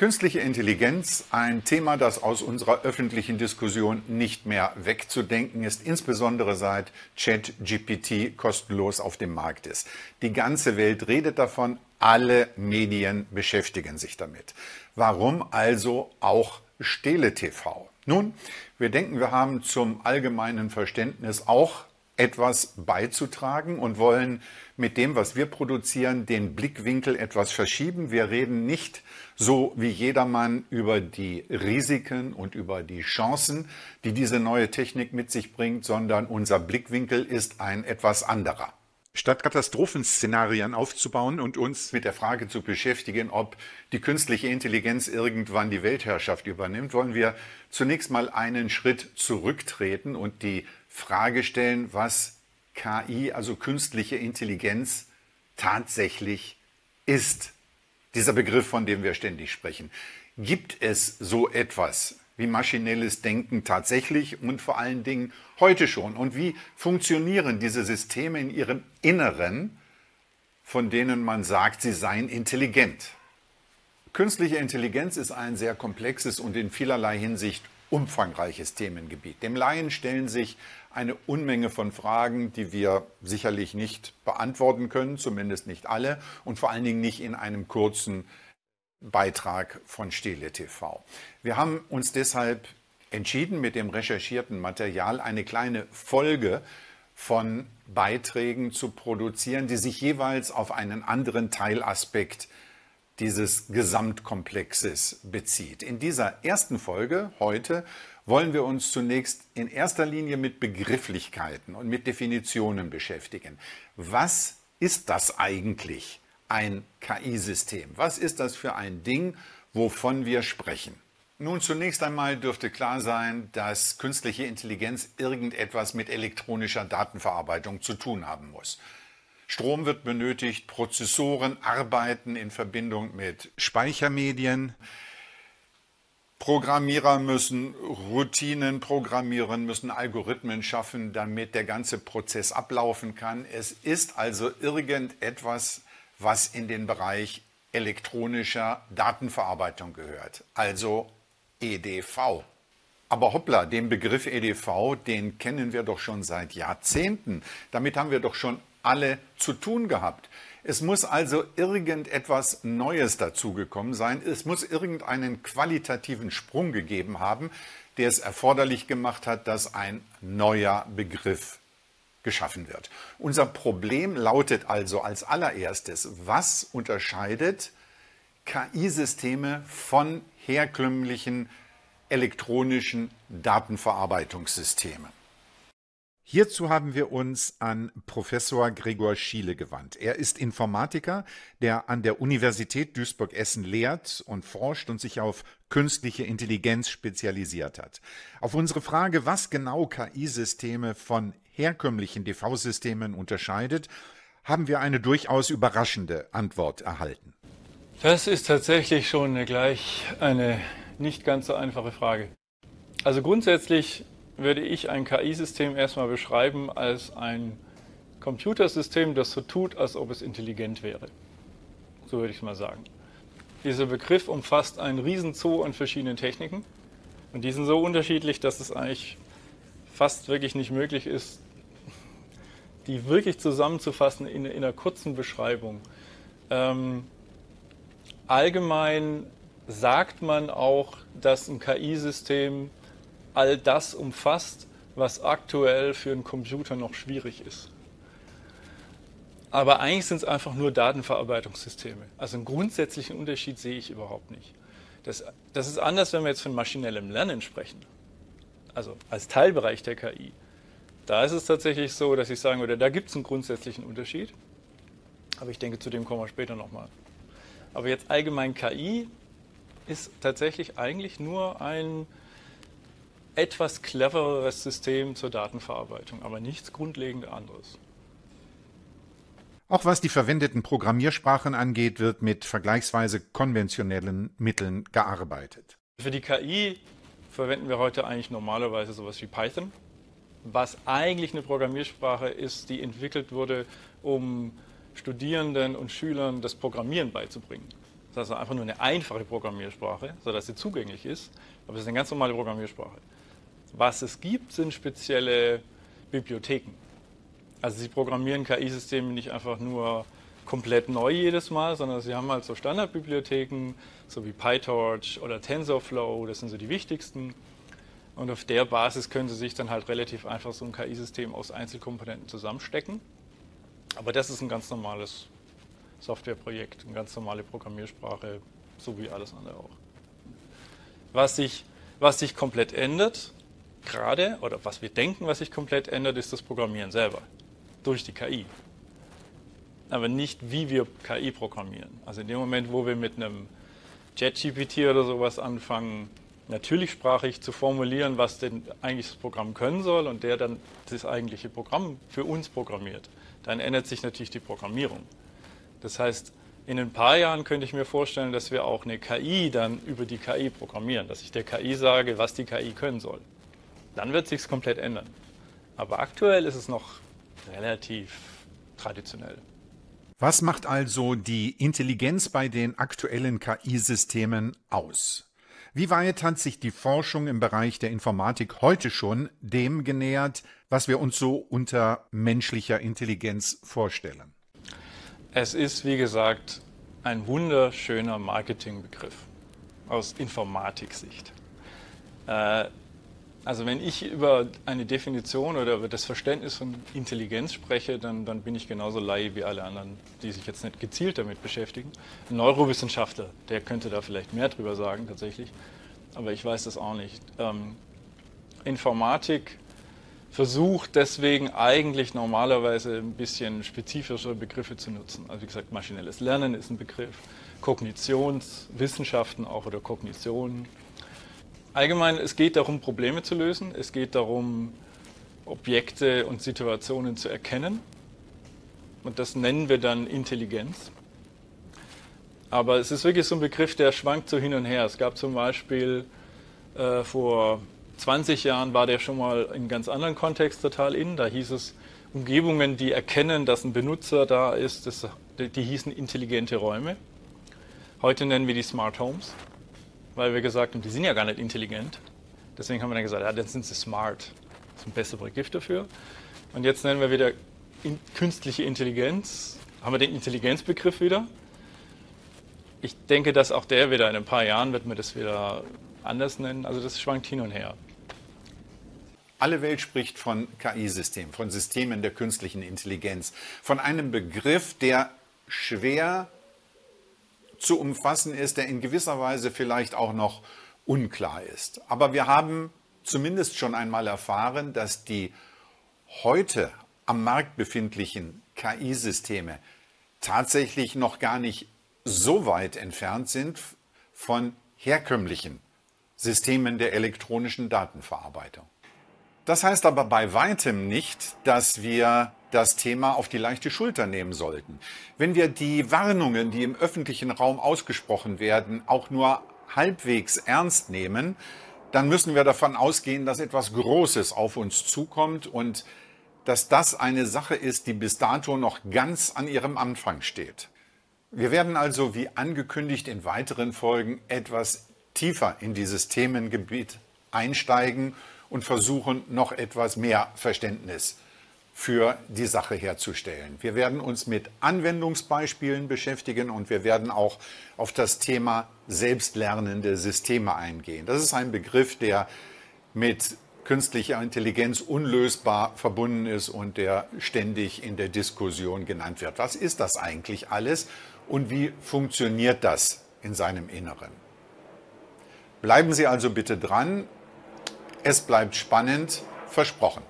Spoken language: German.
Künstliche Intelligenz, ein Thema, das aus unserer öffentlichen Diskussion nicht mehr wegzudenken ist, insbesondere seit ChatGPT kostenlos auf dem Markt ist. Die ganze Welt redet davon, alle Medien beschäftigen sich damit. Warum also auch Stele TV? Nun, wir denken, wir haben zum allgemeinen Verständnis auch etwas beizutragen und wollen mit dem, was wir produzieren, den Blickwinkel etwas verschieben. Wir reden nicht so wie jedermann über die Risiken und über die Chancen, die diese neue Technik mit sich bringt, sondern unser Blickwinkel ist ein etwas anderer. Statt Katastrophenszenarien aufzubauen und uns mit der Frage zu beschäftigen, ob die künstliche Intelligenz irgendwann die Weltherrschaft übernimmt, wollen wir zunächst mal einen Schritt zurücktreten und die Frage stellen, was KI, also künstliche Intelligenz, tatsächlich ist. Dieser Begriff, von dem wir ständig sprechen. Gibt es so etwas wie maschinelles Denken tatsächlich und vor allen Dingen heute schon? Und wie funktionieren diese Systeme in ihrem Inneren, von denen man sagt, sie seien intelligent? Künstliche Intelligenz ist ein sehr komplexes und in vielerlei Hinsicht umfangreiches Themengebiet. Dem Laien stellen sich eine Unmenge von Fragen, die wir sicherlich nicht beantworten können, zumindest nicht alle und vor allen Dingen nicht in einem kurzen Beitrag von Stele TV. Wir haben uns deshalb entschieden, mit dem recherchierten Material eine kleine Folge von Beiträgen zu produzieren, die sich jeweils auf einen anderen Teilaspekt dieses Gesamtkomplexes bezieht. In dieser ersten Folge heute wollen wir uns zunächst in erster Linie mit Begrifflichkeiten und mit Definitionen beschäftigen. Was ist das eigentlich, ein KI-System? Was ist das für ein Ding, wovon wir sprechen? Nun, zunächst einmal dürfte klar sein, dass künstliche Intelligenz irgendetwas mit elektronischer Datenverarbeitung zu tun haben muss. Strom wird benötigt, Prozessoren arbeiten in Verbindung mit Speichermedien. Programmierer müssen Routinen programmieren, müssen Algorithmen schaffen, damit der ganze Prozess ablaufen kann. Es ist also irgendetwas, was in den Bereich elektronischer Datenverarbeitung gehört, also EDV. Aber hoppla, den Begriff EDV, den kennen wir doch schon seit Jahrzehnten. Damit haben wir doch schon alle zu tun gehabt. Es muss also irgendetwas Neues dazugekommen sein. Es muss irgendeinen qualitativen Sprung gegeben haben, der es erforderlich gemacht hat, dass ein neuer Begriff geschaffen wird. Unser Problem lautet also als allererstes, was unterscheidet KI-Systeme von herkömmlichen elektronischen Datenverarbeitungssystemen? Hierzu haben wir uns an Professor Gregor Schiele gewandt. Er ist Informatiker, der an der Universität Duisburg-Essen lehrt und forscht und sich auf künstliche Intelligenz spezialisiert hat. Auf unsere Frage, was genau KI-Systeme von herkömmlichen DV-Systemen unterscheidet, haben wir eine durchaus überraschende Antwort erhalten. Das ist tatsächlich schon gleich eine nicht ganz so einfache Frage. Also grundsätzlich würde ich ein KI-System erstmal beschreiben als ein Computersystem, das so tut, als ob es intelligent wäre. So würde ich es mal sagen. Dieser Begriff umfasst einen Riesenzoo an verschiedenen Techniken und die sind so unterschiedlich, dass es eigentlich fast wirklich nicht möglich ist, die wirklich zusammenzufassen in, in einer kurzen Beschreibung. Ähm, allgemein sagt man auch, dass ein KI-System all das umfasst, was aktuell für einen Computer noch schwierig ist. Aber eigentlich sind es einfach nur Datenverarbeitungssysteme. Also einen grundsätzlichen Unterschied sehe ich überhaupt nicht. Das, das ist anders, wenn wir jetzt von maschinellem Lernen sprechen. Also als Teilbereich der KI. Da ist es tatsächlich so, dass ich sagen würde, da gibt es einen grundsätzlichen Unterschied. Aber ich denke, zu dem kommen wir später nochmal. Aber jetzt allgemein KI ist tatsächlich eigentlich nur ein etwas clevereres System zur Datenverarbeitung, aber nichts grundlegend anderes. Auch was die verwendeten Programmiersprachen angeht, wird mit vergleichsweise konventionellen Mitteln gearbeitet. Für die KI verwenden wir heute eigentlich normalerweise sowas wie Python, was eigentlich eine Programmiersprache ist, die entwickelt wurde, um Studierenden und Schülern das Programmieren beizubringen. Das ist also einfach nur eine einfache Programmiersprache, sodass sie zugänglich ist, aber es ist eine ganz normale Programmiersprache. Was es gibt, sind spezielle Bibliotheken. Also sie programmieren KI-Systeme nicht einfach nur komplett neu jedes Mal, sondern sie haben halt so Standardbibliotheken, so wie PyTorch oder TensorFlow, das sind so die wichtigsten. Und auf der Basis können sie sich dann halt relativ einfach so ein KI-System aus Einzelkomponenten zusammenstecken. Aber das ist ein ganz normales Softwareprojekt, eine ganz normale Programmiersprache, so wie alles andere auch. Was sich, was sich komplett ändert, gerade, oder was wir denken, was sich komplett ändert, ist das Programmieren selber durch die KI. Aber nicht, wie wir KI programmieren. Also in dem Moment, wo wir mit einem ChatGPT oder sowas anfangen, natürlich sprachig zu formulieren, was denn eigentlich das Programm können soll und der dann das eigentliche Programm für uns programmiert, dann ändert sich natürlich die Programmierung. Das heißt, in ein paar Jahren könnte ich mir vorstellen, dass wir auch eine KI dann über die KI programmieren, dass ich der KI sage, was die KI können soll. Dann wird sich komplett ändern. Aber aktuell ist es noch relativ traditionell. Was macht also die Intelligenz bei den aktuellen KI-Systemen aus? Wie weit hat sich die Forschung im Bereich der Informatik heute schon dem genähert, was wir uns so unter menschlicher Intelligenz vorstellen? Es ist, wie gesagt, ein wunderschöner Marketingbegriff aus Informatiksicht. Äh, also wenn ich über eine Definition oder über das Verständnis von Intelligenz spreche, dann, dann bin ich genauso Laie wie alle anderen, die sich jetzt nicht gezielt damit beschäftigen. Ein Neurowissenschaftler, der könnte da vielleicht mehr drüber sagen tatsächlich, aber ich weiß das auch nicht. Ähm, Informatik versucht deswegen eigentlich normalerweise ein bisschen spezifischere Begriffe zu nutzen. Also wie gesagt, maschinelles Lernen ist ein Begriff, Kognitionswissenschaften auch oder Kognition Allgemein, es geht darum, Probleme zu lösen. Es geht darum, Objekte und Situationen zu erkennen. Und das nennen wir dann Intelligenz. Aber es ist wirklich so ein Begriff, der schwankt so hin und her. Es gab zum Beispiel äh, vor 20 Jahren war der schon mal in ganz anderen Kontext total in. Da hieß es Umgebungen, die erkennen, dass ein Benutzer da ist, das, die hießen intelligente Räume. Heute nennen wir die Smart Homes weil wir gesagt haben, die sind ja gar nicht intelligent. Deswegen haben wir dann gesagt, ja, dann sind sie smart. Das ist ein besserer Begriff dafür. Und jetzt nennen wir wieder in, künstliche Intelligenz. Haben wir den Intelligenzbegriff wieder. Ich denke, dass auch der wieder in ein paar Jahren wird man das wieder anders nennen. Also das schwankt hin und her. Alle Welt spricht von KI-Systemen, von Systemen der künstlichen Intelligenz, von einem Begriff, der schwer zu umfassen ist, der in gewisser Weise vielleicht auch noch unklar ist. Aber wir haben zumindest schon einmal erfahren, dass die heute am Markt befindlichen KI-Systeme tatsächlich noch gar nicht so weit entfernt sind von herkömmlichen Systemen der elektronischen Datenverarbeitung. Das heißt aber bei weitem nicht, dass wir das Thema auf die leichte Schulter nehmen sollten. Wenn wir die Warnungen, die im öffentlichen Raum ausgesprochen werden, auch nur halbwegs ernst nehmen, dann müssen wir davon ausgehen, dass etwas Großes auf uns zukommt und dass das eine Sache ist, die bis dato noch ganz an ihrem Anfang steht. Wir werden also, wie angekündigt, in weiteren Folgen etwas tiefer in dieses Themengebiet einsteigen und versuchen, noch etwas mehr Verständnis für die Sache herzustellen. Wir werden uns mit Anwendungsbeispielen beschäftigen und wir werden auch auf das Thema selbstlernende Systeme eingehen. Das ist ein Begriff, der mit künstlicher Intelligenz unlösbar verbunden ist und der ständig in der Diskussion genannt wird. Was ist das eigentlich alles und wie funktioniert das in seinem Inneren? Bleiben Sie also bitte dran. Es bleibt spannend, versprochen.